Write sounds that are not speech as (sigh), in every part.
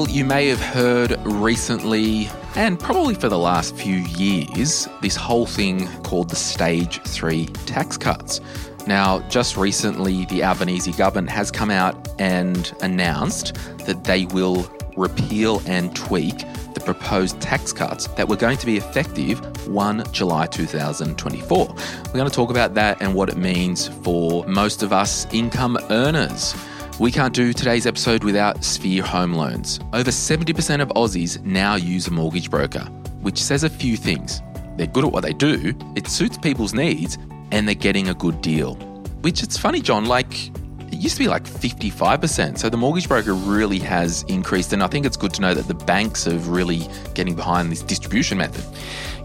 Well, you may have heard recently, and probably for the last few years, this whole thing called the Stage 3 tax cuts. Now, just recently, the Albanese government has come out and announced that they will repeal and tweak the proposed tax cuts that were going to be effective 1 July 2024. We're going to talk about that and what it means for most of us income earners. We can't do today's episode without Sphere Home Loans. Over 70% of Aussies now use a mortgage broker, which says a few things. They're good at what they do, it suits people's needs, and they're getting a good deal. Which it's funny, John, like it used to be like 55%. So the mortgage broker really has increased. And I think it's good to know that the banks are really getting behind this distribution method.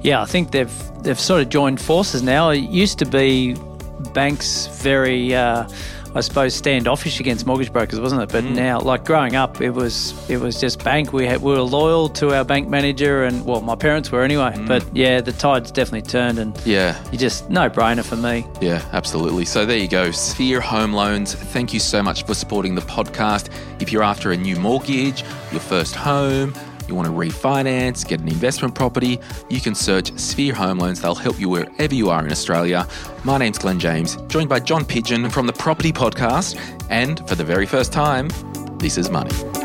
Yeah, I think they've they've sort of joined forces now. It used to be banks very uh, I suppose, standoffish against mortgage brokers, wasn't it? But mm. now, like growing up, it was it was just bank. We had, we were loyal to our bank manager, and well, my parents were anyway. Mm. But yeah, the tide's definitely turned, and yeah, you just no brainer for me. Yeah, absolutely. So there you go, Sphere Home Loans. Thank you so much for supporting the podcast. If you're after a new mortgage, your first home you want to refinance, get an investment property, you can search Sphere Home Loans. They'll help you wherever you are in Australia. My name's Glen James, joined by John Pidgeon from the Property Podcast. And for the very first time, this is money.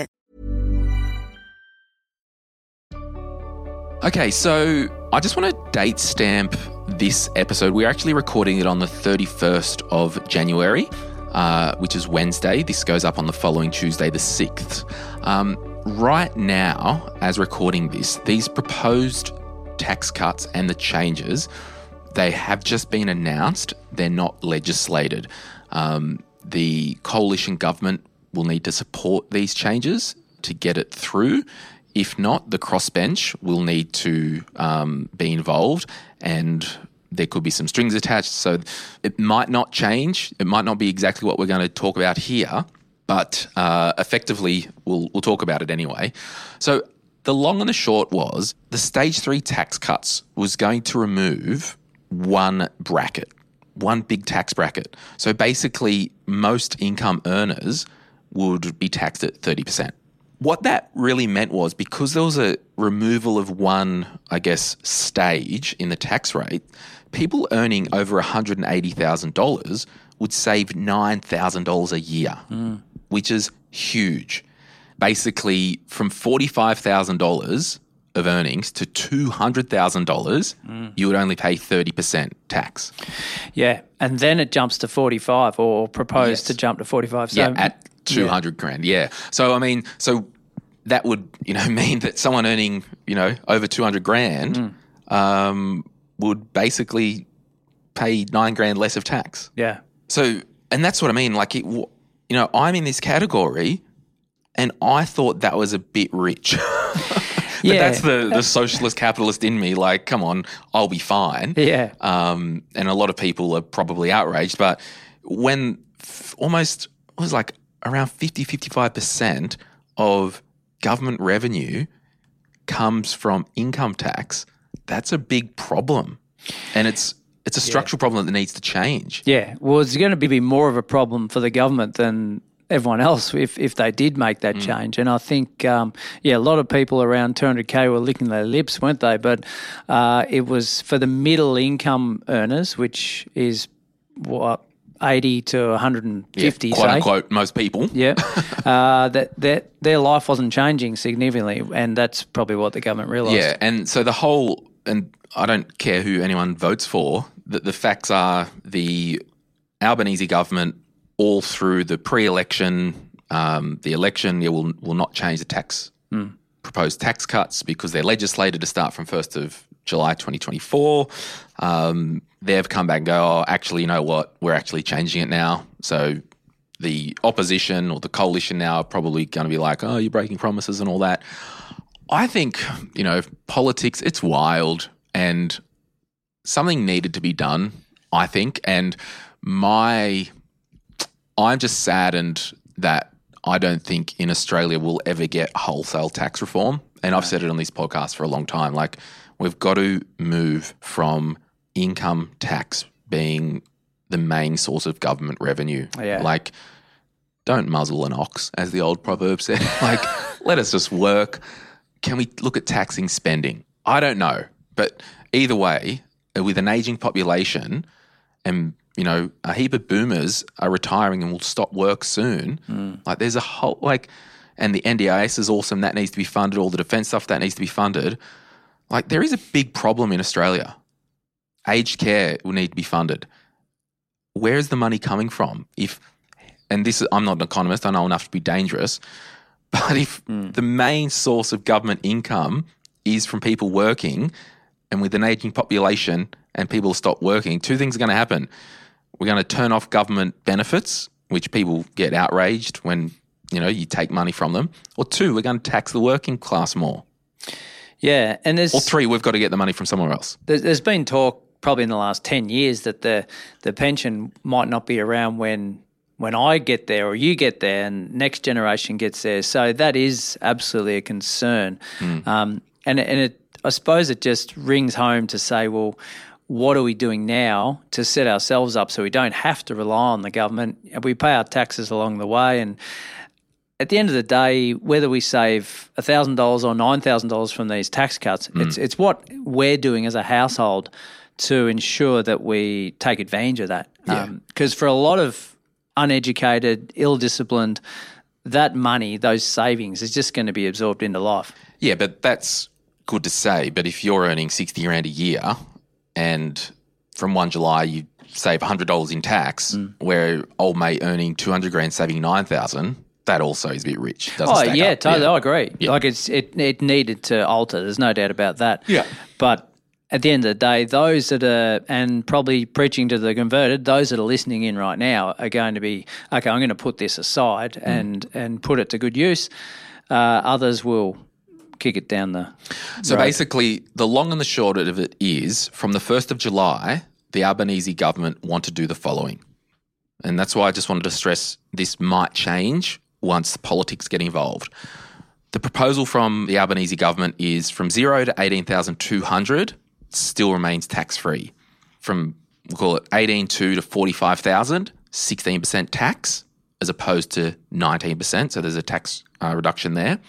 Okay, so I just want to date stamp this episode. We're actually recording it on the 31st of January, uh, which is Wednesday. This goes up on the following Tuesday, the 6th. Um, right now, as recording this, these proposed tax cuts and the changes, they have just been announced. They're not legislated. Um, the coalition government will need to support these changes to get it through. If not, the crossbench will need to um, be involved and there could be some strings attached. So it might not change. It might not be exactly what we're going to talk about here, but uh, effectively, we'll, we'll talk about it anyway. So the long and the short was the stage three tax cuts was going to remove one bracket, one big tax bracket. So basically, most income earners would be taxed at 30% what that really meant was because there was a removal of one, I guess, stage in the tax rate, people earning over $180,000 would save $9,000 a year, mm. which is huge. Basically, from $45,000 of earnings to $200,000, mm. you would only pay 30% tax. Yeah. And then it jumps to 45 or proposed yes. to jump to 45. So yeah, at 200 yeah. grand. Yeah. So, I mean, so that would, you know, (laughs) mean that someone earning, you know, over 200 grand mm. um, would basically pay nine grand less of tax. Yeah. So, and that's what I mean. Like, it, you know, I'm in this category and I thought that was a bit rich. (laughs) but yeah. that's the, the socialist capitalist in me. Like, come on, I'll be fine. Yeah. Um, and a lot of people are probably outraged. But when f- almost, it was like around 50, 55% of government revenue comes from income tax, that's a big problem. And it's it's a structural yeah. problem that needs to change. Yeah. Well, it's going to be more of a problem for the government than everyone else if, if they did make that mm. change. And I think, um, yeah, a lot of people around 200K were licking their lips, weren't they? But uh, it was for the middle income earners, which is what 80 to 150, yeah, quote say. unquote, most people. Yeah. (laughs) uh, that, that their life wasn't changing significantly. And that's probably what the government realised. Yeah. And so the whole, and I don't care who anyone votes for, that the facts are the Albanese government, all through the pre election, um, the election, yeah, will, will not change the tax. Mm. proposed tax cuts because they're legislated to start from 1st of July 2024. Um, they've come back and go, oh, actually, you know what? We're actually changing it now. So the opposition or the coalition now are probably going to be like, oh, you're breaking promises and all that. I think, you know, politics, it's wild and something needed to be done, I think. And my, I'm just saddened that I don't think in Australia we'll ever get wholesale tax reform. And I've said it on this podcast for a long time. Like, we've got to move from income tax being the main source of government revenue. Yeah. Like, don't muzzle an ox, as the old proverb said. (laughs) like, let us just work. Can we look at taxing spending? I don't know. But either way, uh, with an aging population and you know, a heap of boomers are retiring and will stop work soon. Mm. Like there's a whole like and the NDIS is awesome. That needs to be funded. All the defence stuff that needs to be funded. Like there is a big problem in Australia. Aged care will need to be funded. Where is the money coming from? If and this I'm not an economist, I know enough to be dangerous, (laughs) but if mm. the main source of government income is from people working and with an aging population and people stop working, two things are going to happen. We're going to turn off government benefits, which people get outraged when you know you take money from them. Or two, we're going to tax the working class more. Yeah, and there's or three, we've got to get the money from somewhere else. There's been talk probably in the last ten years that the the pension might not be around when when I get there or you get there and next generation gets there. So that is absolutely a concern. Mm. Um, and and it I suppose it just rings home to say, well, what are we doing now to set ourselves up so we don't have to rely on the government? We pay our taxes along the way, and at the end of the day, whether we save thousand dollars or nine thousand dollars from these tax cuts, mm. it's it's what we're doing as a household to ensure that we take advantage of that. Because yeah. um, for a lot of uneducated, ill-disciplined, that money, those savings, is just going to be absorbed into life. Yeah, but that's good to say, but if you're earning 60 grand a year and from 1 July you save $100 in tax, mm. where old mate earning 200 grand saving 9,000, that also is a bit rich. oh yeah, totally. Yeah. I agree. Yeah. Like it's it it needed to alter. There's no doubt about that. Yeah. But at the end of the day, those that are and probably preaching to the converted, those that are listening in right now are going to be okay. I'm going to put this aside mm. and and put it to good use. Uh, others will kick it down the. So road. basically, the long and the short of it is from the 1st of July, the Albanese government want to do the following. And that's why I just wanted to stress this might change once politics get involved. The proposal from the Albanese government is from zero to 18,200 still remains tax free. From, we'll call it 18 to 45,000, 16% tax as opposed to 19%. So there's a tax uh, reduction there.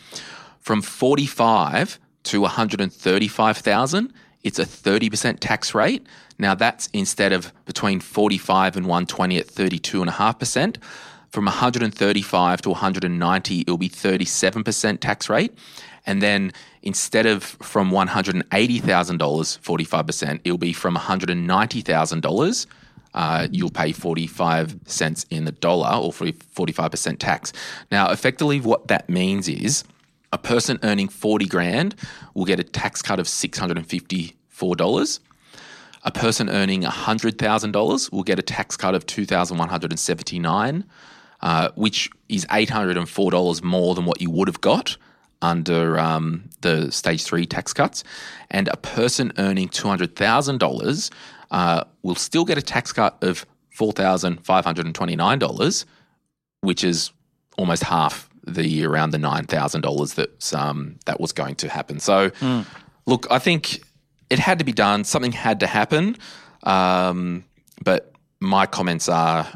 From 45 to 135,000, it's a 30% tax rate. Now that's instead of between 45 and 120 at 32.5%. From 135 to 190, it'll be 37% tax rate. And then instead of from $180,000, 45%, it'll be from $190,000. Uh, you'll pay 45 cents in the dollar or 45% tax. Now, effectively, what that means is a person earning 40 grand will get a tax cut of $654. A person earning $100,000 will get a tax cut of $2,179, uh, which is $804 more than what you would have got under um, the stage three tax cuts. And a person earning $200,000 uh, will still get a tax cut of $4,529, which is almost half the around the nine thousand dollars that um, that was going to happen. So, mm. look, I think it had to be done. Something had to happen. Um, but my comments are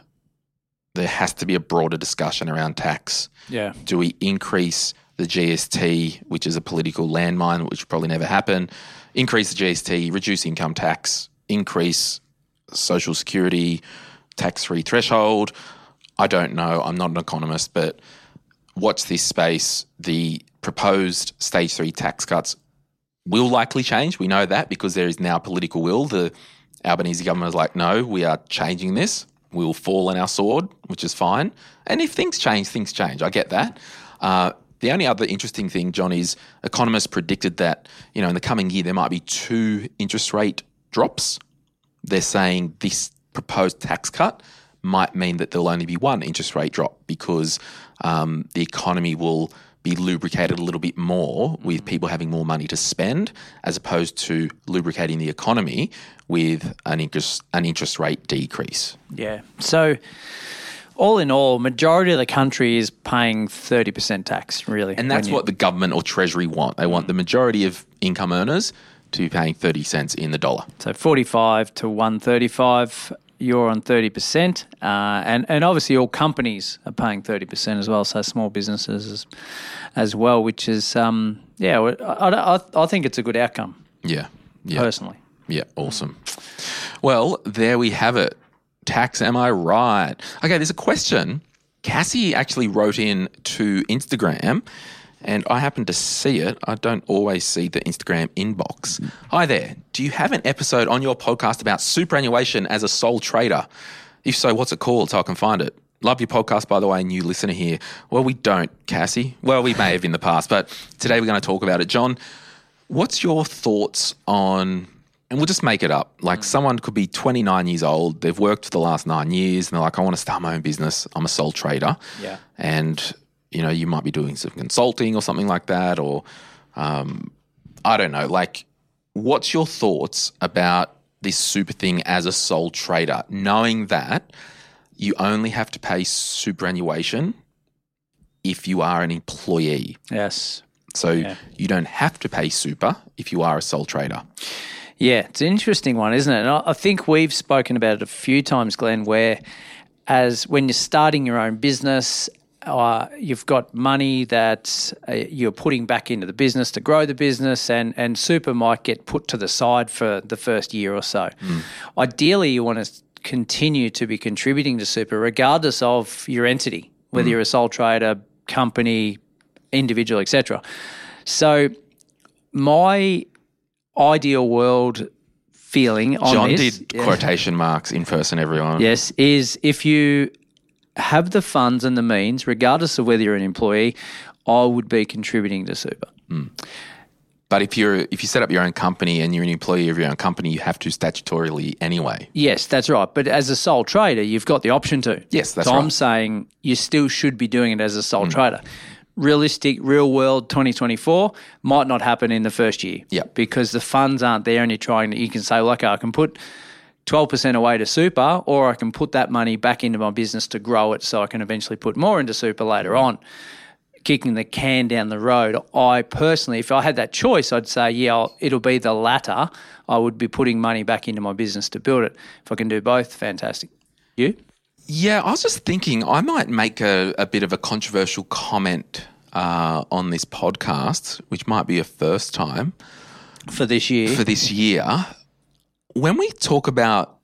there has to be a broader discussion around tax. Yeah. Do we increase the GST, which is a political landmine, which will probably never happen? Increase the GST, reduce income tax, increase social security tax free threshold. I don't know. I'm not an economist, but watch this space. The proposed stage three tax cuts will likely change. We know that because there is now political will. The Albanese government is like, no, we are changing this. We will fall on our sword, which is fine. And if things change, things change. I get that. Uh, The only other interesting thing, John, is economists predicted that you know in the coming year there might be two interest rate drops. They're saying this proposed tax cut might mean that there'll only be one interest rate drop because um, the economy will be lubricated a little bit more with mm. people having more money to spend, as opposed to lubricating the economy with an interest an interest rate decrease. Yeah. So, all in all, majority of the country is paying thirty percent tax, really, And that's you- what the government or Treasury want. They want mm. the majority of income earners to be paying 30 cents in the dollar. So forty-five to one thirty-five. You're on thirty percent, uh, and and obviously all companies are paying thirty percent as well. So small businesses as, as well, which is um, yeah, I, I, I think it's a good outcome Yeah. Yeah. personally. Yeah. Awesome. Well, there we have it. Tax, am I right? Okay, there's a question. Cassie actually wrote in to Instagram and I happen to see it. I don't always see the Instagram inbox. Hi there. Do you have an episode on your podcast about superannuation as a sole trader? If so, what's it called so I can find it? Love your podcast, by the way, new listener here. Well, we don't, Cassie. Well, we may have in the past, but today we're going to talk about it. John, what's your thoughts on and we'll just make it up like mm. someone could be 29 years old they've worked for the last nine years and they're like i want to start my own business i'm a sole trader Yeah. and you know you might be doing some consulting or something like that or um, i don't know like what's your thoughts about this super thing as a sole trader knowing that you only have to pay superannuation if you are an employee Yes. so Yeah. you don't have to pay super if you are a sole trader. Yeah, it's an interesting one, isn't it? And I I think we've spoken about it a few times, Glen, where as when you're starting your own business, uh, you've got money that uh, you're putting back into the business to grow the business, and, and super might get put to the side for the first year or so. Ideally, you want to continue to be contributing to super, regardless of your entity, whether you're a sole trader, company, individual, etc. So, my ideal world feeling on John this, did quotation marks in person, everyone. Yes, is if you have the funds and the means, regardless of whether you're an employee, I would be contributing to super. Hmm. But if you're if you set up your own company and you're an employee of your own company, you have to statutorily anyway. Yes, that's right. But as a sole trader, you've got the option to. Yes, that's so I'm saying you still should be doing it as a sole hmm. trader. Realistic, real world 2024 might not happen in the first year. Yeah. Because the funds aren't there and you're trying to, you can say, like, I can put 12% away to super, or I can put that money back into my business to grow it so I can eventually put more into super later on. Kicking the can down the road, I personally, if I had that choice, I'd say, yeah, I'll, it'll be the latter. I would be putting money back into my business to build it. If I can do both, fantastic. You? Yeah, I was just thinking I might make a, a bit of a controversial comment uh, on this podcast, which might be a first time For this year? for this year. When we talk about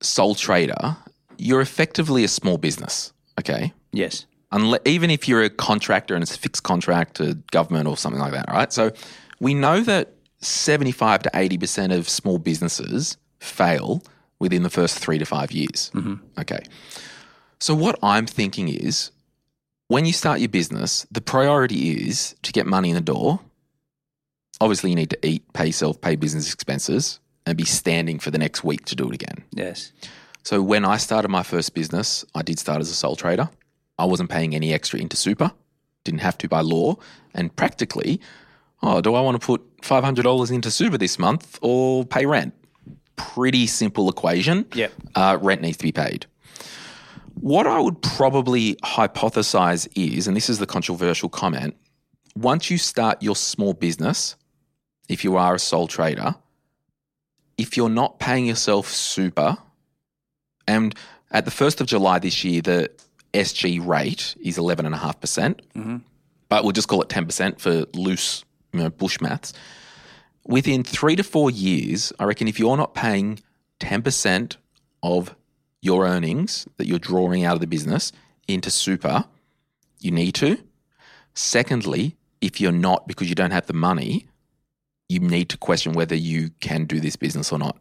sole trader, you're effectively a small business, okay? yes. Unle even if you're a contractor and it's a fixed contract to government or something like that, right? So we know that 75 to 80% of small businesses fail within the first three to five years. Mm-hmm. Okay. So what I'm thinking is when you start your business, the priority is to get money in the door. Obviously, you need to eat, pay yourself, pay business expenses, and be standing for the next week to do it again. Yes. So when I started my first business, I did start as a sole trader. I wasn't paying any extra into super, didn't have to by law, and practically, oh, do I want to put five hundred dollars into super this month or pay rent? Pretty simple equation. Yep. Uh, rent needs to be paid. What I would probably hypothesize is, and this is the controversial comment, once you start your small business, if you are a sole trader, if you're not paying yourself super, and at the 1st of July this year, the SG rate is 11.5%, percent mm-hmm. but we'll just call it 10% for loose you know, bush maths. Within three to four years, I reckon if you're not paying 10% of your earnings that you're drawing out of the business into super, you need to. Secondly, if you're not because you don't have the money, you need to question whether you can do this business or not.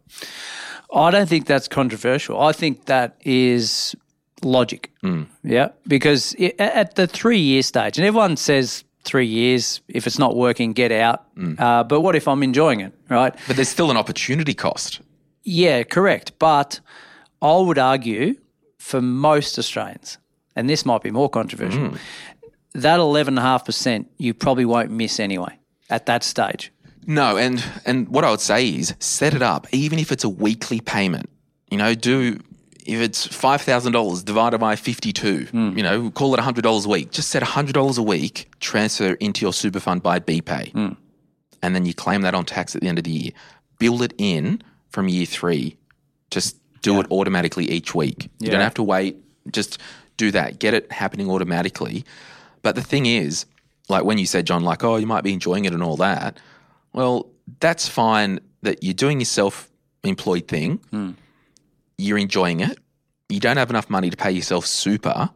I don't think that's controversial. I think that is logic. Mm. Yeah, because i at the three year stage, and everyone says three years. If it's not working, get out. Mm. Uh, but what if I'm enjoying it, right? But there's still an opportunity cost. Yeah, correct. But I would argue for most Australians, and this might be more controversial, mm. that 11.5% you probably won't miss anyway at that stage. No, and and what I would say is set it up, even if it's a weekly payment. You know, do if it's five thousand dollars divided by fifty-two. Hmm. You know, call it hundred dollars a week. Just set hundred dollars a week, transfer into your super fund by BPay, hmm. and then you claim that on tax at the end of the year. Build it in from year three. Just do it automatically each week. You don't have to wait. Just do that. Get it happening automatically. But the thing is, like when you said, John, like, oh, you might be enjoying it and all that. Well, that's fine that you're doing your self employed thing. Hmm. You're enjoying it. You don't have enough money to pay yourself super.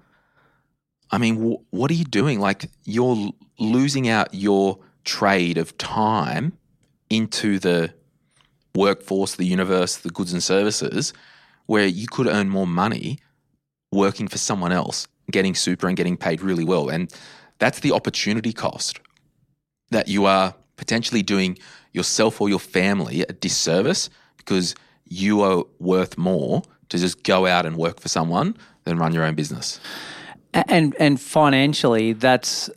I mean, wh- what are you doing? Like, you're losing out your trade of time into the workforce, the universe, the goods and services, where you could earn more money working for someone else, getting super and getting paid really well. And that's the opportunity cost that you are potentially doing yourself or your family a disservice because you are worth more to just go out and work for someone than run your own business. And and financially, that's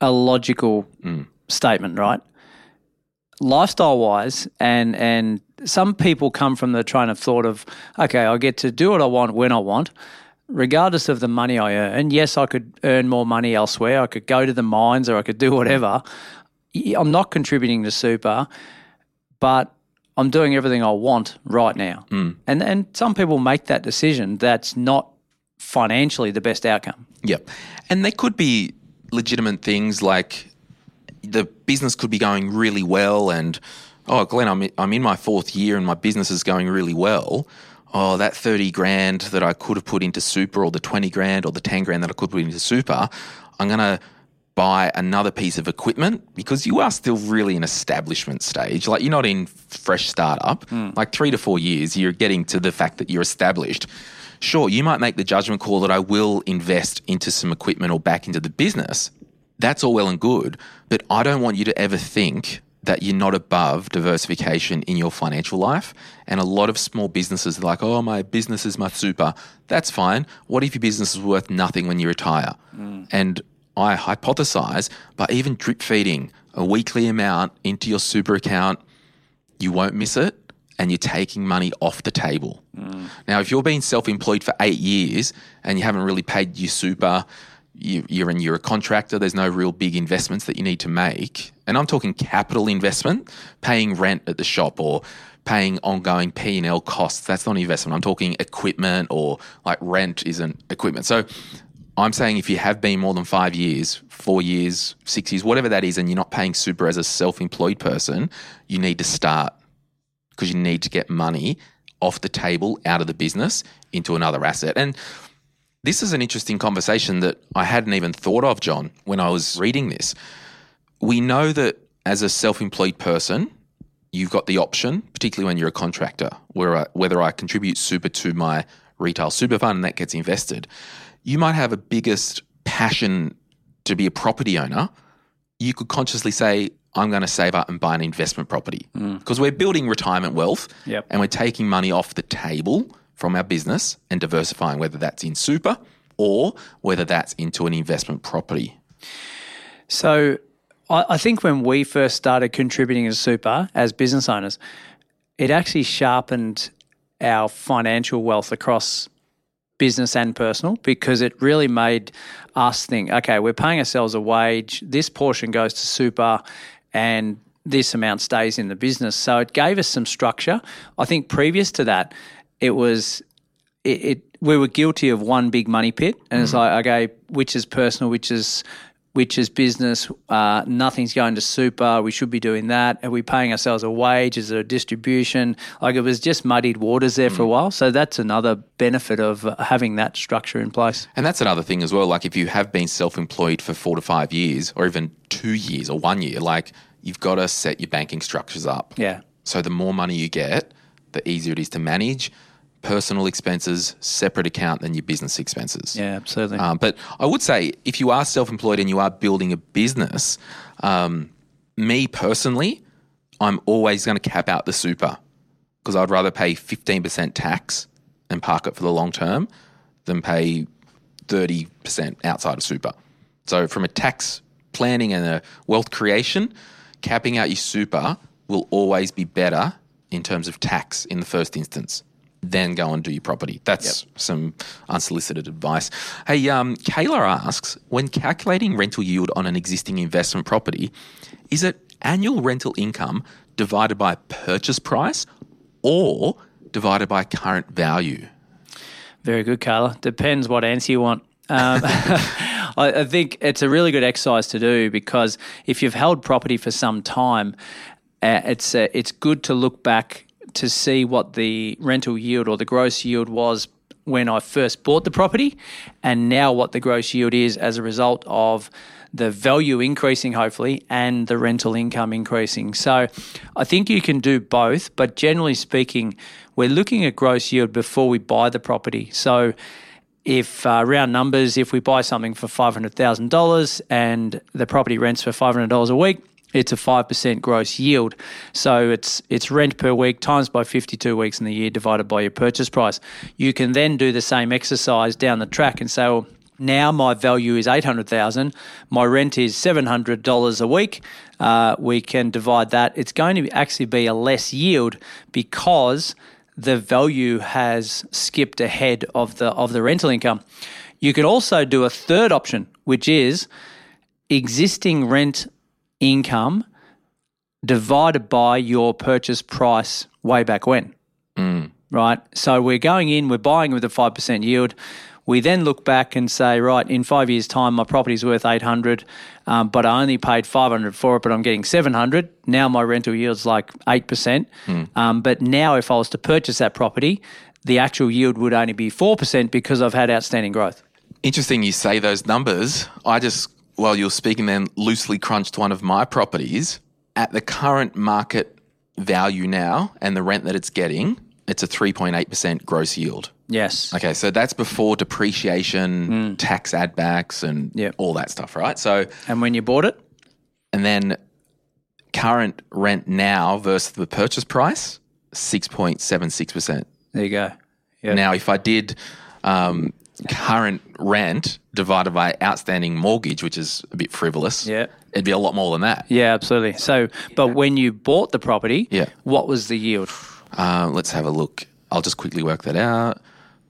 a logical mm. statement, right? Lifestyle wise, and and some people come from the train of thought of, okay, I get to do what I want when I want, regardless of the money I earn. Yes, I could earn more money elsewhere. I could go to the mines or I could do whatever. I'm not contributing to super, but I'm doing everything I want right now. Mm. And and some people make that decision. That's not financially the best outcome. Yep. And they could be legitimate things like the business could be going really well and oh Glen I'm I'm in my fourth year and my business is going really well. Oh, that 30 grand that I could have put into super or the 20 grand or the 10 grand that I could put into super, I'm going to buy another piece of equipment because you are still really in establishment stage. Like you're not in fresh startup. Hmm. Like 3 to 4 years you're getting to the fact that you're established. Sure, you might make the judgment call that I will invest into some equipment or back into the business. That's all well and good, but I don't want you to ever think that you're not above diversification in your financial life. And a lot of small businesses are like, oh, my business is my super. That's fine. What if your business is worth nothing when you retire? Hmm. And I hypothesize by even drip feeding a weekly amount into your super account, you won't miss it and you're taking money off the table. Mm. Now, if you're being self employed for eight years and you haven't really paid your super, you, you're, in, you're a contractor, there's no real big investments that you need to make. And I'm talking capital investment, paying rent at the shop or paying ongoing P&L costs. That's not investment. I'm talking equipment or like rent isn't equipment. So I'm saying if you have been more than five years, four years, six years, whatever that is, and you're not paying super as a self employed person, you need to start because you need to get money off the table out of the business into another asset. And this is an interesting conversation that I hadn't even thought of, John, when I was reading this. We know that as a self employed person, you've got the option, particularly when you're a contractor, where I, whether I contribute super to my retail super fund and that gets invested, you might have a biggest passion to be a property owner. You could consciously say, I'm going to save up and buy an investment property mm. because we're building retirement wealth Yep. and we're taking money off the table from our business and diversifying, whether that's in super or whether that's into an investment property. So I, I think when we first started contributing to super as business owners, it actually sharpened our financial wealth across business and personal because it really made us think, okay, we're paying ourselves a wage, this portion goes to super and this amount stays in the business. So it gave us some structure. I think previous to that, it was it, it we were guilty of one big money pit, and it's mm-hmm. like okay, which is personal, which is which is business. Uh, nothing's going to super. We should be doing that. Are we paying ourselves a wage? Is it a distribution? Like it was just muddied waters there for a while. So that's another benefit of having that structure in place. And that's another thing as well. Like if you have been self employed for four to five years or even two years or one year, like you've got to set your banking structures up. Yeah. So the more money you get, the easier it is to manage. Personal expenses, separate account than your business expenses. Yeah, absolutely. Um, but I would say if you are self employed and you are building a business, um, me personally, I'm always going to cap out the super because I'd rather pay 15% tax and park it for the long term than pay 30% outside of super. So, from a tax planning and a wealth creation, capping out your super will always be better in terms of tax in the first instance. Then go and do your property. That's some unsolicited advice. Hey, um, Kayla asks when calculating rental yield on an existing investment property, is it annual rental income divided by purchase price or divided by current value? Very good, Carla. Depends what answer you want. Um, (laughs) I, I think it's a really good exercise to do because if you've held property for some time, uh, it's uh, it's good to look back to see what the rental yield or the gross yield was when I first bought the property, and now what the gross yield is as a result of the value increasing, hopefully, and the rental income increasing. So I think you can do both, but generally speaking, we're looking at gross yield before we buy the property. So if uh, round numbers, if we buy something for $500,000 and the property rents for $500 a week, it's a 5% gross yield. So it's it's rent per week times by 52 weeks in the year divided by your purchase price. You can then do the same exercise down the track and say, well, now my value is 800,000, my rent is $700 a week. Uh, we can divide that. It's going to actually be a less yield because the value has skipped ahead of the of the rental income. You can also do a third option, which is existing rent income divided by your purchase price way back when. Right? So we're going in, we're buying with a 5% yield. We then look back and say, right, in five years' time, my property's worth 800, um, but I only paid 500 for it, but I'm getting 700. Now my rental yield's like 8%. Um, but now if I was to purchase that property, the actual yield would only be 4% because I've had outstanding growth. Interesting you say those numbers. I just, while you're speaking then, loosely crunched one of my properties. At the current market value now and the rent that it's getting, it's a 3.8% gross yield. Yes. Okay, so that's before depreciation, tax add backs, and Yep. all that stuff, right? So, And when you bought it? and then current rent now versus the purchase price, 6.76%. There you go. Yeah. Now, if I did um, current rent divided by outstanding mortgage, which is a bit frivolous, Yeah. it'd be a lot more than that. Yeah, absolutely. So, but when you bought the property, Yeah. what was the yield? Uh, let's have a look. I'll just quickly work that out.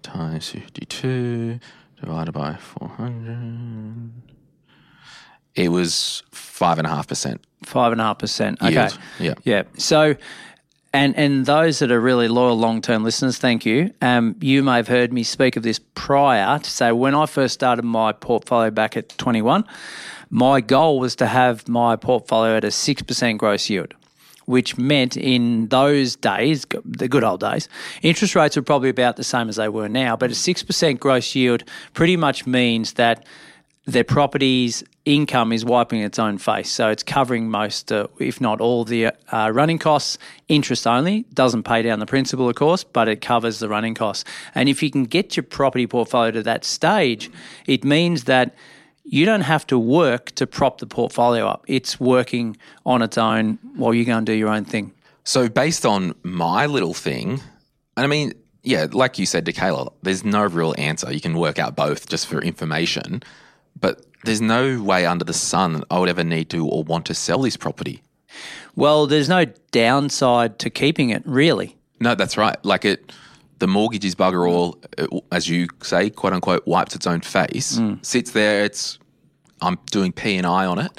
Times 52 divided by 400. It was 5.5%. Five and a half percent. Okay. Yield, yeah. Yeah. So, and and those that are really loyal long term listeners, thank you. Um, you may have heard me speak of this prior to say when I first started my portfolio back at 21, my goal was to have my portfolio at a 6% gross yield. Which meant in those days, the good old days, interest rates were probably about the same as they were now. But a 6% gross yield pretty much means that their property's income is wiping its own face. So it's covering most, uh, if not all, the uh, running costs, interest only. Doesn't pay down the principal, of course, but it covers the running costs. And if you can get your property portfolio to that stage, it means that you don't have to work to prop the portfolio up. It's working on its own while you go and do your own thing. So, based on my little thing, and I mean, yeah, like you said Kayla, there's no real answer. You can work out both just for information, but there's no way under the sun that I would ever need to or want to sell this property. Well, there's no downside to keeping it, really. No, that's right. Like it, the mortgage is bugger all, it, as you say, quote unquote, wipes its own face. Sits there. It's I'm doing P and I on it.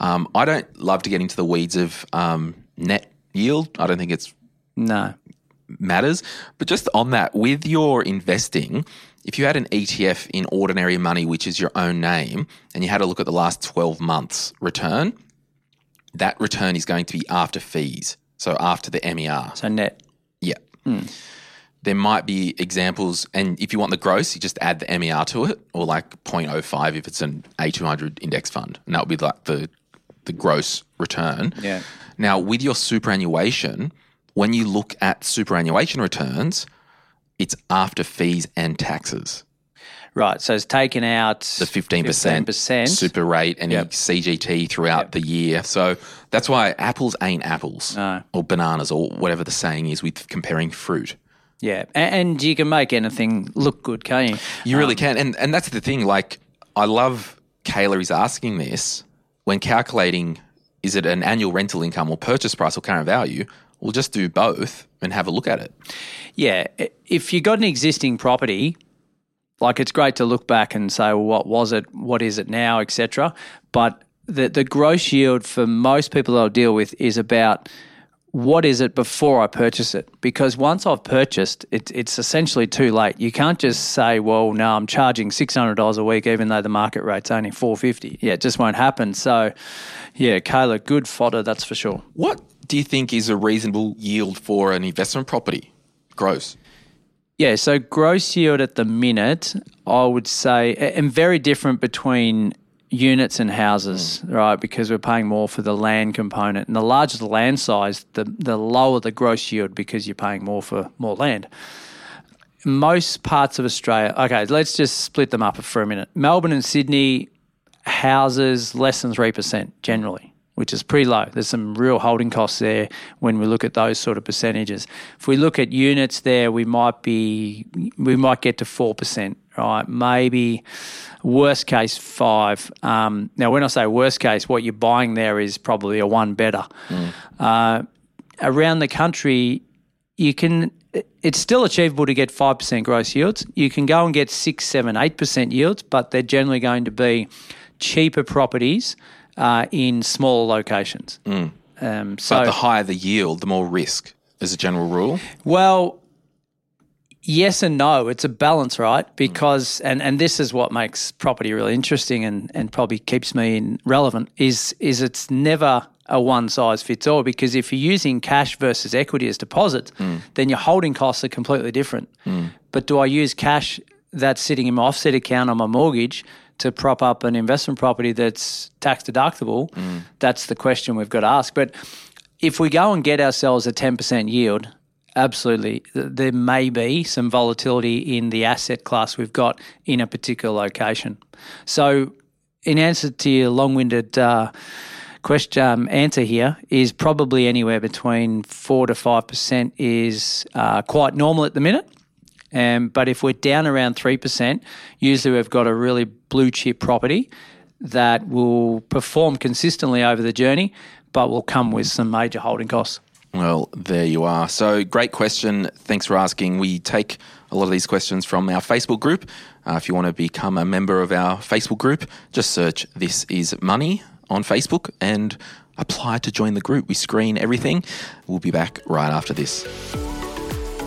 Um, I don't love to get into the weeds of um, net yield. I don't think it's No. matters. But just on that, with your investing, if you had an ETF in ordinary money, which is your own name, and you had a look at the last 12 months return, that return is going to be after fees. So after the MER. So net. Yeah. Hmm. There might be examples, and if you want the gross, you just add the MER to it, or like 0.05 if it's an A200 index fund, and that would be like the the gross return. Yeah. Now, with your superannuation, when you look at superannuation returns, it's after fees and taxes. Right. So it's taken out The 15%, 15%. super rate and Yep. CGT throughout the year. So that's why apples ain't apples No. or bananas or whatever the saying is with comparing fruit. Yeah. And you can make anything look good, can't you? You really um, can. And and that's the thing. Like I love Kayla is asking this when calculating is it an annual rental income or purchase price or current value? We'll just do both and have a look at it. Yeah. If you've got an existing property, like it's great to look back and say, well, what was it? What is it now, etc. But the the gross yield for most people that I'll deal with is about what is it before I purchase it? Because once I've purchased, it, it's essentially too late. You can't just say, "Well, no, I'm charging six hundred dollars a week, even though the market rate's only four fifty. Yeah, it just won't happen. So, yeah, Kayla, good fodder, that's for sure. What do you think is a reasonable yield for an investment property? Gross. Yeah, so gross yield at the minute, I would say, and very different between units and houses, mm. right? Because we're paying more for the land component. And the larger the land size, the, the lower the gross yield because you're paying more for more land. Most parts of Australia, okay, let's just split them up for a minute. Melbourne and Sydney, houses less than 3% generally, which is pretty low. There's some real holding costs there when we look at those sort of percentages. If we look at units there, we might be we might get to 4%, right? Maybe worst case 5. Um, now when I say worst case, what you're buying there is probably a one better. Uh, around the country, you can it's still achievable to get 5% gross yields. You can go and get 6, 7, 8% yields, but they're generally going to be cheaper properties uh, in smaller locations. Um, so, But the higher the yield, the more risk as a general rule. well, yes and no. It's a balance, right? Because and and this is what makes property really interesting and and probably keeps me in relevant is is it's never a one size fits all because if you're using cash versus equity as deposits, hmm. then your holding costs are completely different. Hmm. But do I use cash that's sitting in my offset account on my mortgage to prop up an investment property that's tax deductible? Hmm. That's the question we've got to ask. But if we go and get ourselves a 10% yield, absolutely, there may be some volatility in the asset class we've got in a particular location. So, in answer to your long winded uh, question, um, answer here is probably anywhere between 4 to 5% is uh, quite normal at the minute. Um, but if we're down around 3%, usually we've got a really blue chip property that will perform consistently over the journey, but will come with some major holding costs. Well, there you are. So, great question. Thanks for asking. We take a lot of these questions from our Facebook group. Uh, if you want to become a member of our Facebook group, just search This Is Money on Facebook and apply to join the group. We screen everything. We'll be back right after this.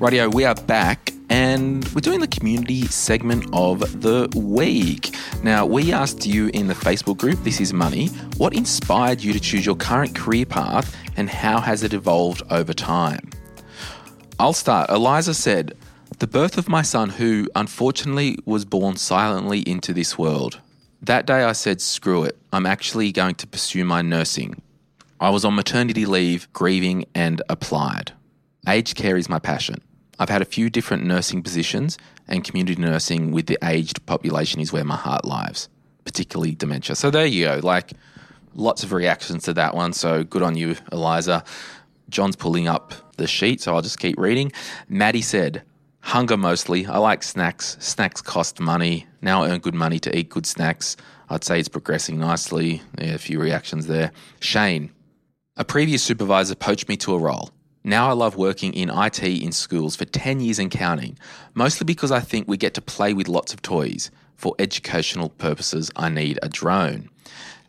Radio, we are back and we're doing the community segment of the week. Now, we asked you in the Facebook group, This Is Money, what inspired you to choose your current career path and how has it evolved over time? I'll start. Eliza said, The birth of my son, who unfortunately was born silently into this world. That day I said, screw it, I'm actually going to pursue my nursing. I was on maternity leave, grieving, and applied. Aged care is my passion. I've had a few different nursing positions, and community nursing with the aged population is where my heart lies, particularly dementia. So there you go. Like lots of reactions to that one. So good on you, Eliza. John's pulling up the sheet, so I'll just keep reading. Maddie said, Hunger mostly. I like snacks. Snacks cost money. Now I earn good money to eat good snacks. I'd say it's progressing nicely. Yeah, a few reactions there. Shane, a previous supervisor poached me to a role. Now I love working in IT in schools for 10 years and counting, mostly because I think we get to play with lots of toys. For educational purposes, I need a drone.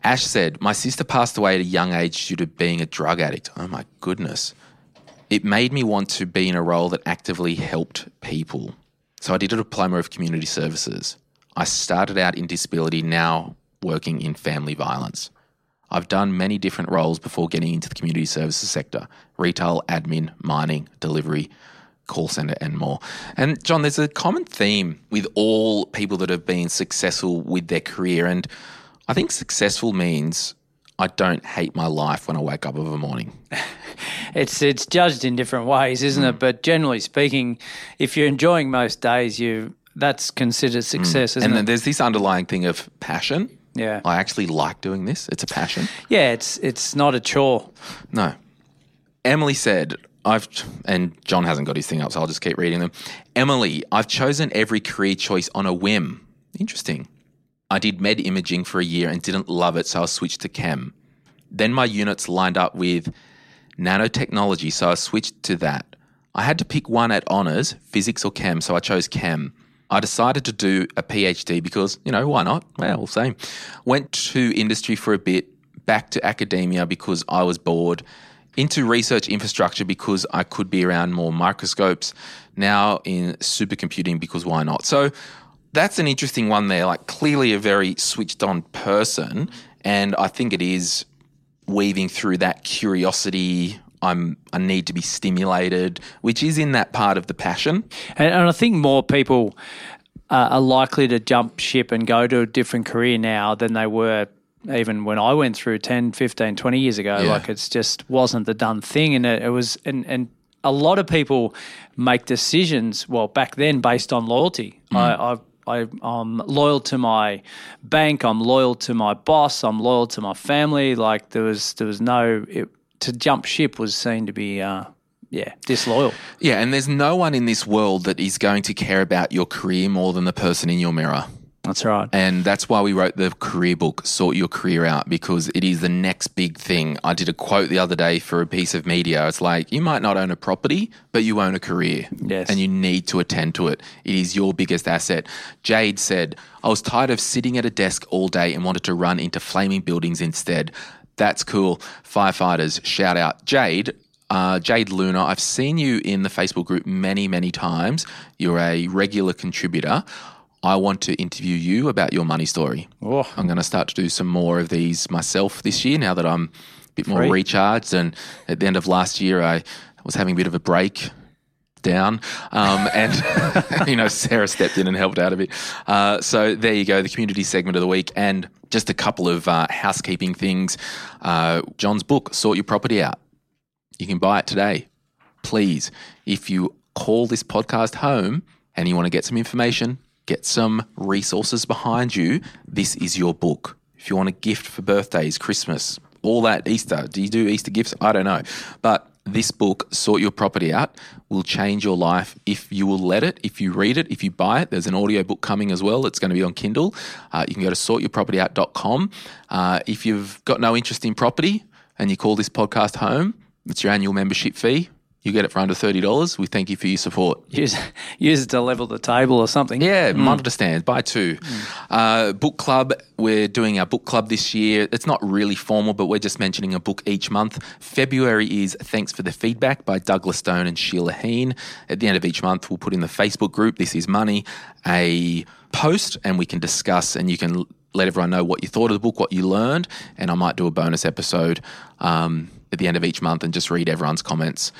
Ash said, My sister passed away at a young age due to being a drug addict. Oh my goodness it made me want to be in a role that actively helped people. So I did a diploma of community services. I started out in disability, now working in family violence. I've done many different roles before getting into the community services sector retail, admin, mining, delivery, call center, and more. And John, there's a common theme with all people that have been successful with their career. And I think successful means I don't hate my life when I wake up of a morning. (laughs) it's it's judged in different ways, isn't mm. it? But generally speaking, if you're enjoying most days, you that's considered success, mm. and then it? there's this underlying thing of passion. Yeah, I actually like doing this. It's a passion. Yeah, it's it's not a chore. No. Emily said, I've and John hasn't got his thing up, so I'll just keep reading them. Emily, I've chosen every career choice on a whim. Interesting. I did med imaging for a year and didn't love it, so I switched to chem. Then my units lined up with nanotechnology, so I switched to that. I had to pick one at honours, physics or chem, so I chose chem. I decided to do a PhD because, you know, why not? Well, same. Went to industry for a bit, back to academia because I was bored, into research infrastructure because I could be around more microscopes, now in supercomputing because why not? So that's an interesting one there. Like clearly a very switched on person, and I think it is weaving through that curiosity. I'm I need to be stimulated, which is in that part of the passion. And, and I think more people uh, are likely to jump ship and go to a different career now than they were even when I went through 10, 15, 20 years ago. Yeah. Like it's just wasn't the done thing, and it, it was and and a lot of people make decisions well back then based on loyalty. Mm. I, I I, am loyal to my bank. I'm loyal to my boss. I'm loyal to my family. Like there was there was no it, to jump ship was seen to be. Uh, yeah, disloyal. Yeah, and there's no one in this world that is going to care about your career more than the person in your mirror. That's right. And that's why we wrote the career book, Sort Your Career Out, because it is the next big thing. I did a quote the other day for a piece of media. It's like, you might not own a property, but you own a career. Yes. And you need to attend to it. It is your biggest asset. Jade said, I was tired of sitting at a desk all day and wanted to run into flaming buildings instead. That's cool. Firefighters, shout out. Jade, uh, Jade Luna, I've seen you in the Facebook group many, many times. You're a regular contributor. I want to interview you about your money story. Oh. I'm going to start to do some more of these myself this year now that I'm a bit more Free. recharged. And at the end of last year, I was having a bit of a break down. Um, and, (laughs) you know, Sarah stepped in and helped out a bit. Uh, so there you go, the community segment of the week. And just a couple of uh, housekeeping things. Uh, John's book, Sort Your Property Out. You can buy it today. Please, if you call this podcast home and you want to get some information, get some resources behind you, this is your book. If you want a gift for birthdays, Christmas, all that Easter, do you do Easter gifts? I don't know. But this book, Sort Your Property Out, will change your life if you will let it, if you read it, if you buy it. There's an audio book coming as well. It's going to be on Kindle. Uh, you can go to sortyourpropertyout.com. Uh, if you've got no interest in property and you call this podcast home, it's your annual membership fee. You get it for under thirty dollars. We thank you for your support. Use use it to level the table or something. Yeah, mm. monitor stands. Buy two. Mm. Uh, book club. We're doing our book club this year. It's not really formal, but we're just mentioning a book each month. February is Thanks for the Feedback by Douglas Stone and Sheila Heen. At the end of each month, we'll put in the Facebook group. This is money. A post, and we can discuss, and you can let everyone know what you thought of the book, what you learned, and I might do a bonus episode. Um, at the end of each month and just read everyone's comments.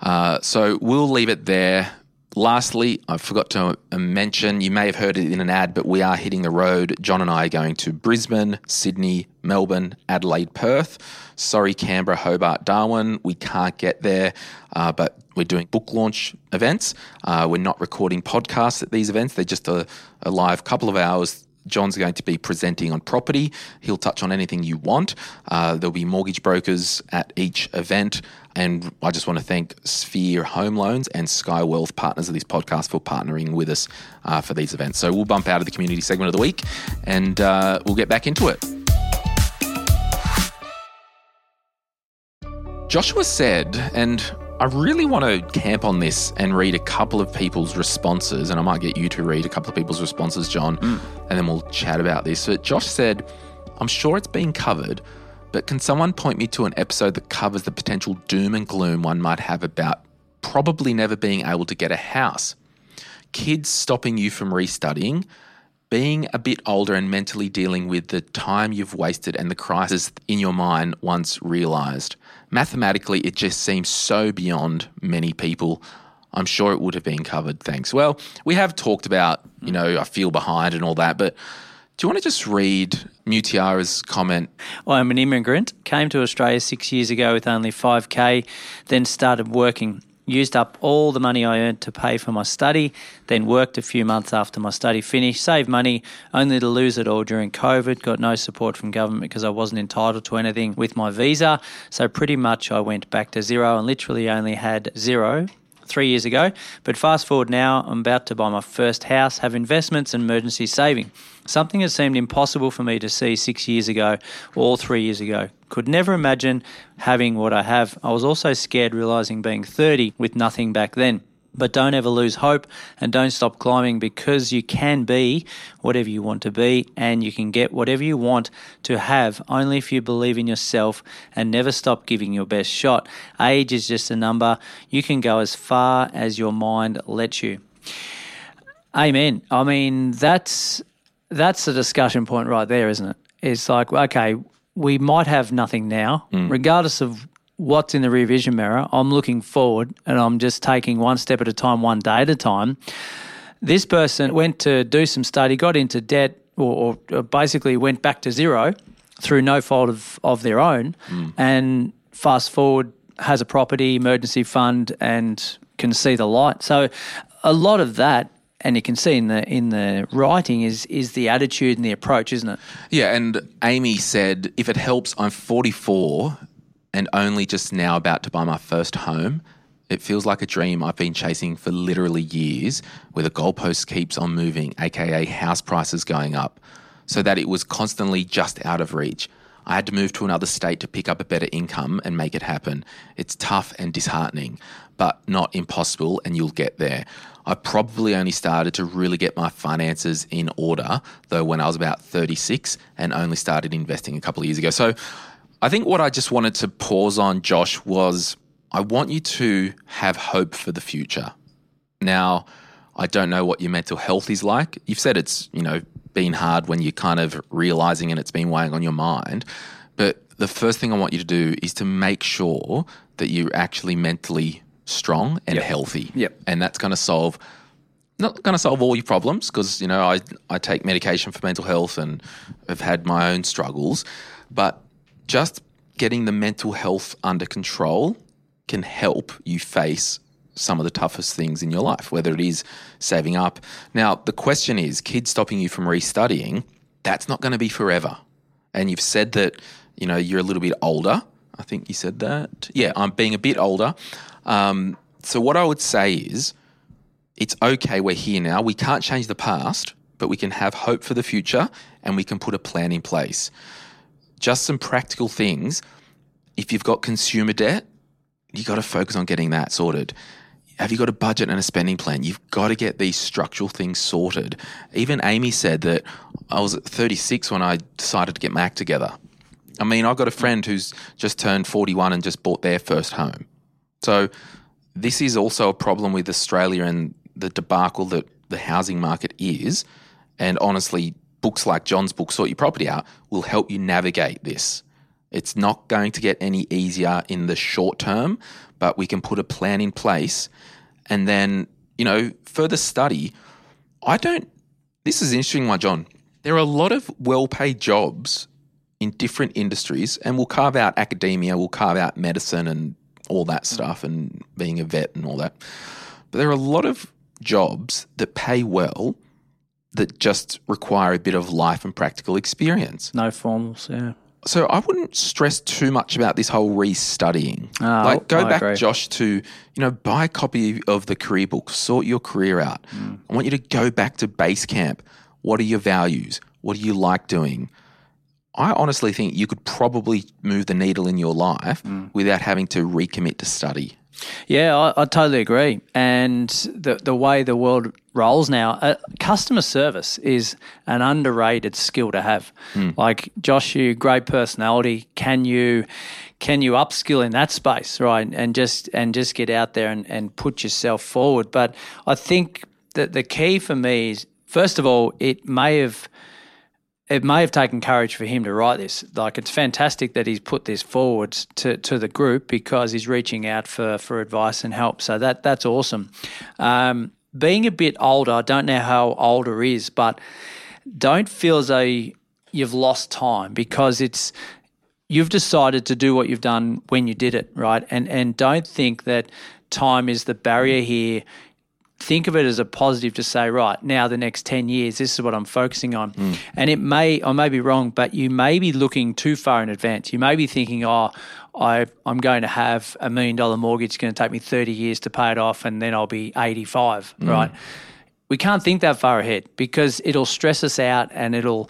Uh, so we'll leave it there. Lastly, I forgot to uh, mention, you may have heard it in an ad, but we are hitting the road. John and I are going to Brisbane, Sydney, Melbourne, Adelaide, Perth. Sorry, Canberra, Hobart, Darwin. We can't get there, uh, but we're doing book launch events. Uh, we're not recording podcasts at these events, they're just a, a live couple of hours John's going to be presenting on property. He'll touch on anything you want. Uh, there'll be mortgage brokers at each event. And I just want to thank Sphere Home Loans and Sky Wealth, partners of this podcast, for partnering with us uh, for these events. So we'll bump out of the community segment of the week and uh, we'll get back into it. Joshua said, and I really want to camp on this and read a couple of people's responses, and I might get you to read a couple of people's responses, John, mm. and then we'll chat about this. But Josh said, I'm sure it's been covered, but can someone point me to an episode that covers the potential doom and gloom one might have about probably never being able to get a house? Kids stopping you from restudying, being a bit older and mentally dealing with the time you've wasted and the crisis in your mind once realised mathematically, it just seems so beyond many people. I'm sure it would have been covered. Thanks. Well, we have talked about, you know, I feel behind and all that, but do you want to just read Mutiara's comment? I'm an immigrant, came to Australia six years ago with only 5K, then started working used up all the money I earned to pay for my study, then worked a few months after my study finished, saved money only to lose it all during COVID, got no support from government because I wasn't entitled to anything with my visa. So pretty much I went back to zero and literally only had zero three years ago. But fast forward now, I'm about to buy my first house, have investments and emergency saving. Something that seemed impossible for me to see six years ago or three years ago. Could never imagine having what I have. I was also scared realizing being 30 with nothing back then. But don't ever lose hope and don't stop climbing because you can be whatever you want to be and you can get whatever you want to have only if you believe in yourself and never stop giving your best shot. Age is just a number. You can go as far as your mind lets you. Amen. I mean, that's that's the discussion point right there, isn't it? It's like, okay, we might have nothing now, mm. regardless of what's in the rear vision mirror. I'm looking forward and I'm just taking one step at a time, one day at a time. This person went to do some study, got into debt, or, or basically went back to zero through no fault of, of their own. Mm. And fast forward, has a property, emergency fund, and can see the light. So a lot of that and you can see in the in the writing is is the attitude and the approach, isn't it? Yeah, and Amy said, if it helps, I'm 44 and only just now about to buy my first home. It feels like a dream I've been chasing for literally years, where the goalpost keeps on moving, aka house prices going up, so that it was constantly just out of reach. I had to move to another state to pick up a better income and make it happen. It's tough and disheartening, but not impossible, and you'll get there. I probably only started to really get my finances in order, though, when I was about 36 and only started investing a couple of years ago. So I think what I just wanted to pause on, Josh, was I want you to have hope for the future. Now, I don't know what your mental health is like. You've said it's, you know, been hard when you're kind of realizing and it's been weighing on your mind. But the first thing I want you to do is to make sure that you're actually mentally strong and yep. healthy. Yep. And that's going to solve not going to solve all your problems because you know I I take medication for mental health and have had my own struggles, but just getting the mental health under control can help you face some of the toughest things in your life, whether it is saving up. Now, the question is kids stopping you from restudying, that's not going to be forever. And you've said that, you know, you're a little bit older. I think you said that. Yeah, I'm being a bit older. Um, so, what I would say is it's okay, we're here now. We can't change the past, but we can have hope for the future and we can put a plan in place just some practical things. If you've got consumer debt, you've got to focus on getting that sorted. Have you got a budget and a spending plan? You've got to get these structural things sorted. Even Amy said that I was 36 when I decided to get my act together. I mean, I've got a friend who's just turned 41 and just bought their first home. So, this is also a problem with Australia and the debacle that the housing market is. And honestly, books like John's book, Sort Your Property Out, will help you navigate this. It's not going to get any easier in the short term, but we can put a plan in place. And then, you know, further study, I don't. This is interesting one, John. There are a lot of well paid jobs in different industries, and we'll carve out academia, we'll carve out medicine and all that stuff, and being a vet and all that. But there are a lot of jobs that pay well that just require a bit of life and practical experience. No formals, yeah. So I wouldn't stress too much about this whole restudying. Oh, like go I back, agree. Josh, to you know buy a copy of the career book, sort your career out. Mm. I want you to go back to base camp. What are your values? What do you like doing? I honestly think you could probably move the needle in your life Mm. without having to recommit to study. Yeah, I, I totally agree. And the the way the world rolls now, uh, customer service is an underrated skill to have. Like Josh, you great personality. Can you can you upskill in that space, right? And just and just get out there and, and put yourself forward. But I think that the key for me is first of all, it may have it may have taken courage for him to write this. Like it's fantastic that he's put this forward to, to the group because he's reaching out for, for advice and help. So that that's awesome. Um, being a bit older, I don't know how older is, but don't feel as though you've lost time because it's you've decided to do what you've done when you did it, right? And and don't think that time is the barrier here think of it as a positive to say, right, now the next 10 years, this is what I'm focusing on. Mm. And it may, I may be wrong, but you may be looking too far in advance. You may be thinking, oh, I, I'm going to have a million dollar mortgage, it's going to take me 30 years to pay it off, and then I'll be 85, mm. right? We can't think that far ahead because it'll stress us out and it'll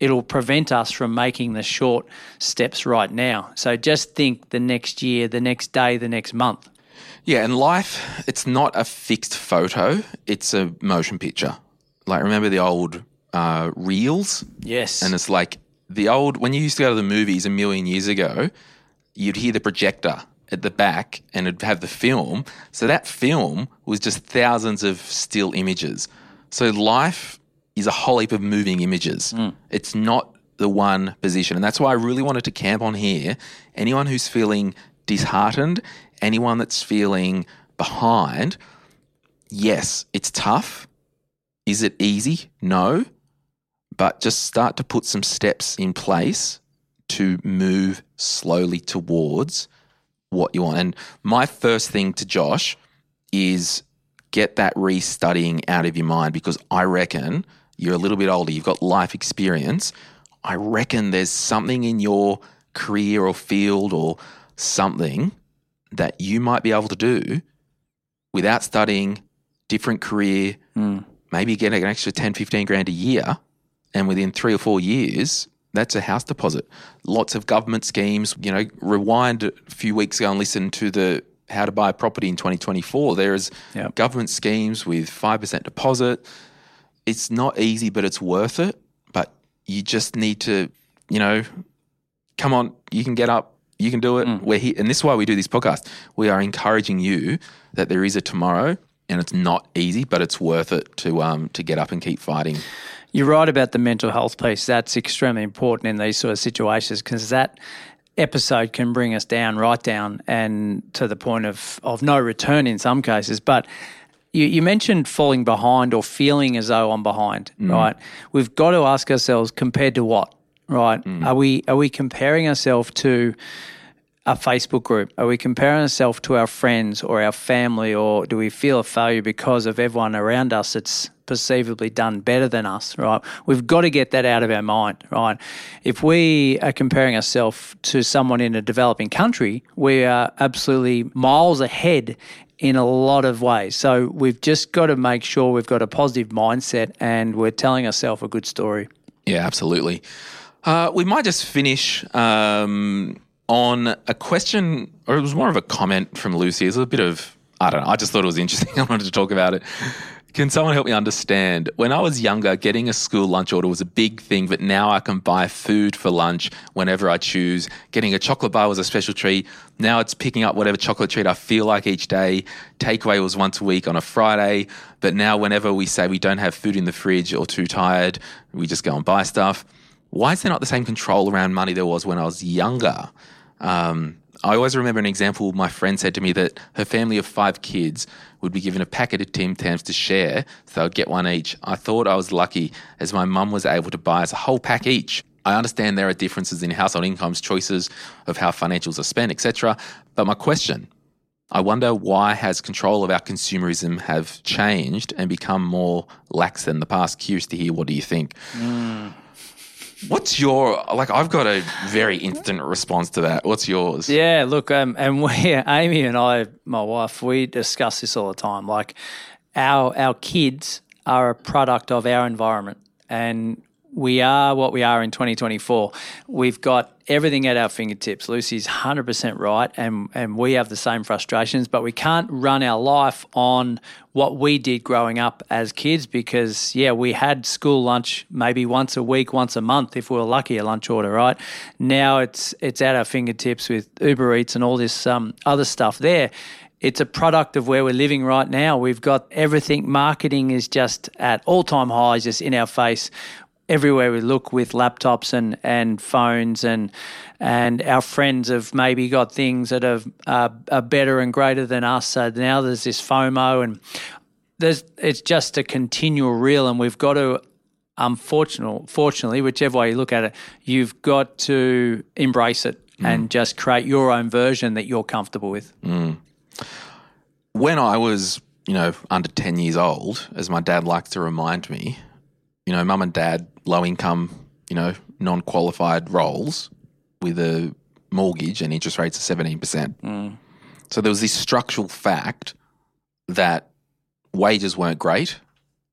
it'll prevent us from making the short steps right now. So just think the next year, the next day, the next month. Yeah, and life, it's not a fixed photo, it's a motion picture. Like, remember the old uh, reels? Yes. And it's like the old, when you used to go to the movies a million years ago, you'd hear the projector at the back and it'd have the film. So that film was just thousands of still images. So life is a whole heap of moving images. It's not the one position. And that's why I really wanted to camp on here. Anyone who's feeling disheartened, anyone that's feeling behind, yes, it's tough. Is it easy? No. But just start to put some steps in place to move slowly towards what you want. And my first thing to Josh is get that restudying out of your mind because I reckon you're a little bit older, you've got life experience. I reckon there's something in your career or field or something that you might be able to do without studying, different career, hmm. maybe get an extra 10, 15 grand a year. And within three or four years, that's a house deposit. Lots of government schemes. You know, rewind a few weeks ago and listen to the how to buy a property in 2024. There's Yep. government schemes with 5% deposit. It's not easy, but it's worth it. But you just need to, you know, come on, you can get up, you can do it. We're here. And this is why we do this podcast. We are encouraging you that there is a tomorrow and it's not easy, but it's worth it to um to get up and keep fighting. You're right about the mental health piece. That's extremely important in these sort of situations because that episode can bring us down, right down, and to the point of, of no return in some cases. But you, you mentioned falling behind or feeling as though I'm behind, right? We've got to ask ourselves compared to what, right? Hmm. Are we are we comparing ourselves to a Facebook group? Are we comparing ourselves to our friends or our family, or do we feel a failure because of everyone around us that's perceivably done better than us, right? We've got to get that out of our mind, right? If we are comparing ourselves to someone in a developing country, we are absolutely miles ahead in a lot of ways. So we've just got to make sure we've got a positive mindset and we're telling ourselves a good story. Yeah, absolutely. Uh, we might just finish um, on a question, or it was more of a comment from Lucy. It's a bit of, I don't know, I just thought it was interesting. (laughs) I wanted to talk about it. Can someone help me understand? When I was younger, getting a school lunch order was a big thing, but now I can buy food for lunch whenever I choose. Getting a chocolate bar was a special treat. Now it's picking up whatever chocolate treat I feel like each day. Takeaway was once a week on a Friday, but now whenever we say we don't have food in the fridge or too tired, we just go and buy stuff. Why is there not the same control around money there was when I was younger? Um, I always remember an example. My friend said to me that her family of five kids would be given a packet of Tim Tams to share, so they'd get one each. I thought I was lucky as my mum was able to buy us a whole pack each. I understand there are differences in household incomes, choices of how financials are spent, etc. But my question, I wonder why has control of our consumerism have changed and become more lax than the past? Curious to hear what do you think? What's your like? I've got a very instant response to that. What's yours? Yeah, look, um, and we, (laughs) Amy and I, my wife, we discuss this all the time. Like, our our kids are a product of our environment, and we are what we are in 2024. We've got everything at our fingertips. Lucy's 100% right, and, and we have the same frustrations, but we can't run our life on what we did growing up as kids because, yeah, we had school lunch maybe once a week, once a month, if we were lucky, a lunch order, right? Now it's, it's at our fingertips with Uber Eats and all this um, other stuff there it's a product of where we're living right now. We've got everything. Marketing is just at all time highs, just in our face everywhere we look with laptops and, and phones and and our friends have maybe got things that are, uh, are better and greater than us. So now there's this FOMO and there's it's just a continual reel, and we've got to. Unfortunately, fortunately, whichever way you look at it, you've got to embrace it and just create your own version that you're comfortable with. When I was, you know, under 10 years old, as my dad likes to remind me, you know, mum and dad, low income, you know, non qualified roles with a mortgage and interest rates of 17%. So there was this structural fact that wages weren't great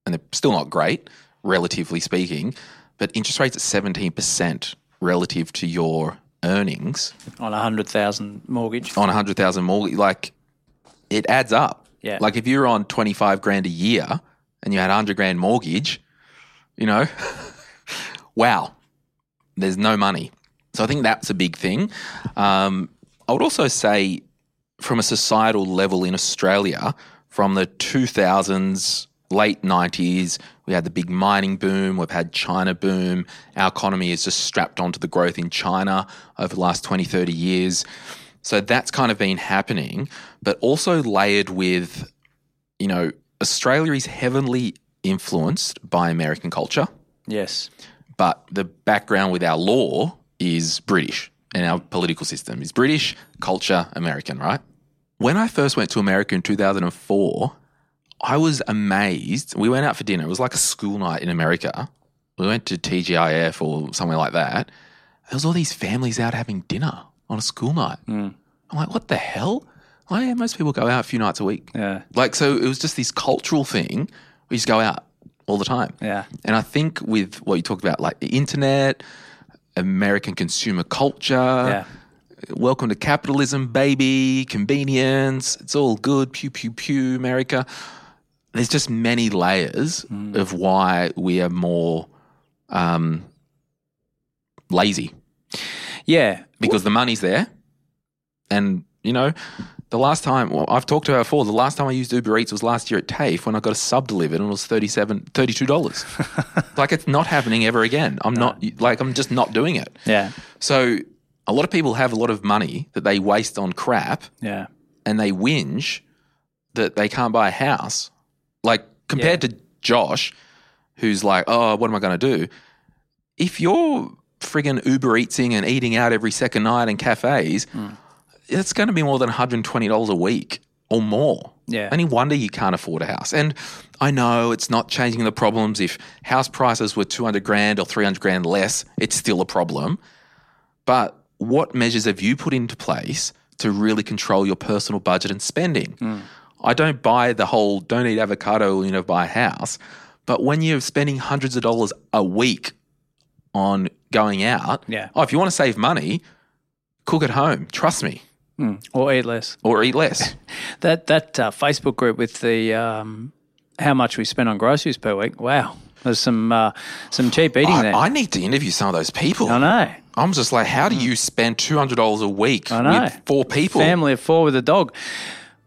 and they're still not great, relatively speaking, but interest rates at 17% relative to your earnings On a hundred thousand mortgage, on a 100,000 mortgage, like it adds up. Yeah. Like if you're on 25 grand a year and you had a 100 grand mortgage, you know, (laughs) wow, there's no money. So I think that's a big thing. Um, I would also say, from a societal level in Australia, from the 2000s, late 90s, we had the big mining boom, we've had China boom. Our economy is just strapped onto the growth in China over the last 20, 30 years. So that's kind of been happening, but also layered with, you know, Australia is heavily influenced by American culture yes, but the background with our law is British and our political system is British, culture, American, right? When I first went to America in 2004, I was amazed. We went out for dinner. It was like a school night in America. We went to TGIF or somewhere like that. There was all these families out having dinner on a school night. Hmm. I'm like, what the hell? Why yeah, most people go out a few nights a week. yeah, Like, so it was just this cultural thing. We just go out all the time. Yeah. And I think with what you talked about, like the internet, American consumer culture, yeah, welcome to capitalism, baby, convenience, it's all good, pew, pew, pew, America. There's just many layers of why we are more um, lazy yeah. because the money's there. And, you know, the last time, well, I've talked to her before, the last time I used Uber Eats was last year at TAFE when I got a sub delivered and it was 37 $32. (laughs) like, it's not happening ever again. I'm not, like, I'm just not doing it. Yeah, So, a lot of people have a lot of money that they waste on crap yeah, and they whinge that they can't buy a house. Like, compared to Josh, who's like, oh, what am I going to do? If you're friggin' Uber Eatsing and eating out every second night in cafes, mm. It's going to be more than $120 a week or more. Yeah. Any wonder you can't afford a house. And I know it's not changing the problems. If house prices were 200 grand or 300 grand less, it's still a problem. But what measures have you put into place to really control your personal budget and spending? Hmm. I don't buy the whole don't eat avocado, you know, buy a house. But when you're spending hundreds of dollars a week on going out, Yeah. oh, if you want to save money, cook at home. Trust me, or eat less. or eat less. (laughs) That that uh, Facebook group with the um, how much we spend on groceries per week. Wow, there's some uh, some cheap eating there. I, I need to interview some of those people. I know. I'm just like, how do you spend two hundred dollars a week I know. with four people? Family of four with a dog.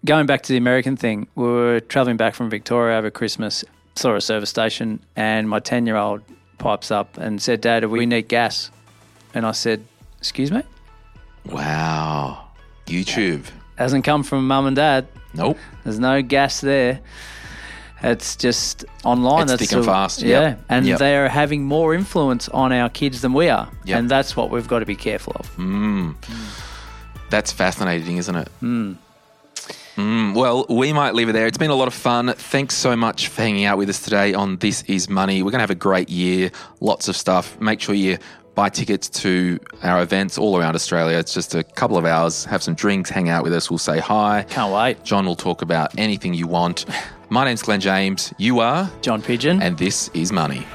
Going back to the American thing, we were traveling back from Victoria over Christmas, saw a service station, and my 10 year old pipes up and said, Dad, we need gas. And I said, Excuse me? Wow. YouTube. Hasn't come from mum and dad. Nope. There's no gas there. It's just online. It's that's thick and fast, Yeah, yep. and Yep. they're having more influence on our kids than we are, Yep. and that's what we've got to be careful of. That's fascinating, isn't it? Mm, well, we might leave it there. It's been a lot of fun. Thanks so much for hanging out with us today on This Is Money. We're going to have a great year, lots of stuff. Make sure you buy tickets to our events all around Australia. It's just a couple of hours. Have some drinks, hang out with us. We'll say hi. Can't wait. John will talk about anything you want. My name's Glen James. You are, John Pidgeon. and this is Money.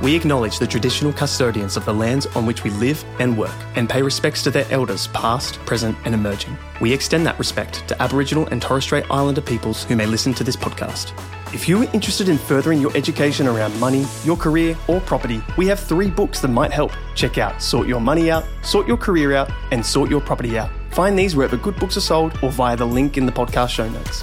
We acknowledge the traditional custodians of the lands on which we live and work and pay respects to their elders past, present, and emerging. We extend that respect to Aboriginal and Torres Strait Islander peoples who may listen to this podcast. If you are interested in furthering your education around money, your career, or property, we have three books that might help. Check out Sort Your Money Out, Sort Your Career Out, and Sort Your Property Out. Find these wherever good books are sold or via the link in the podcast show notes.